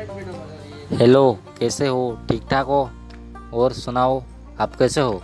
Hello कैसे हो? ठीक ठाक हो? और सुनाओ आप कैसे हो?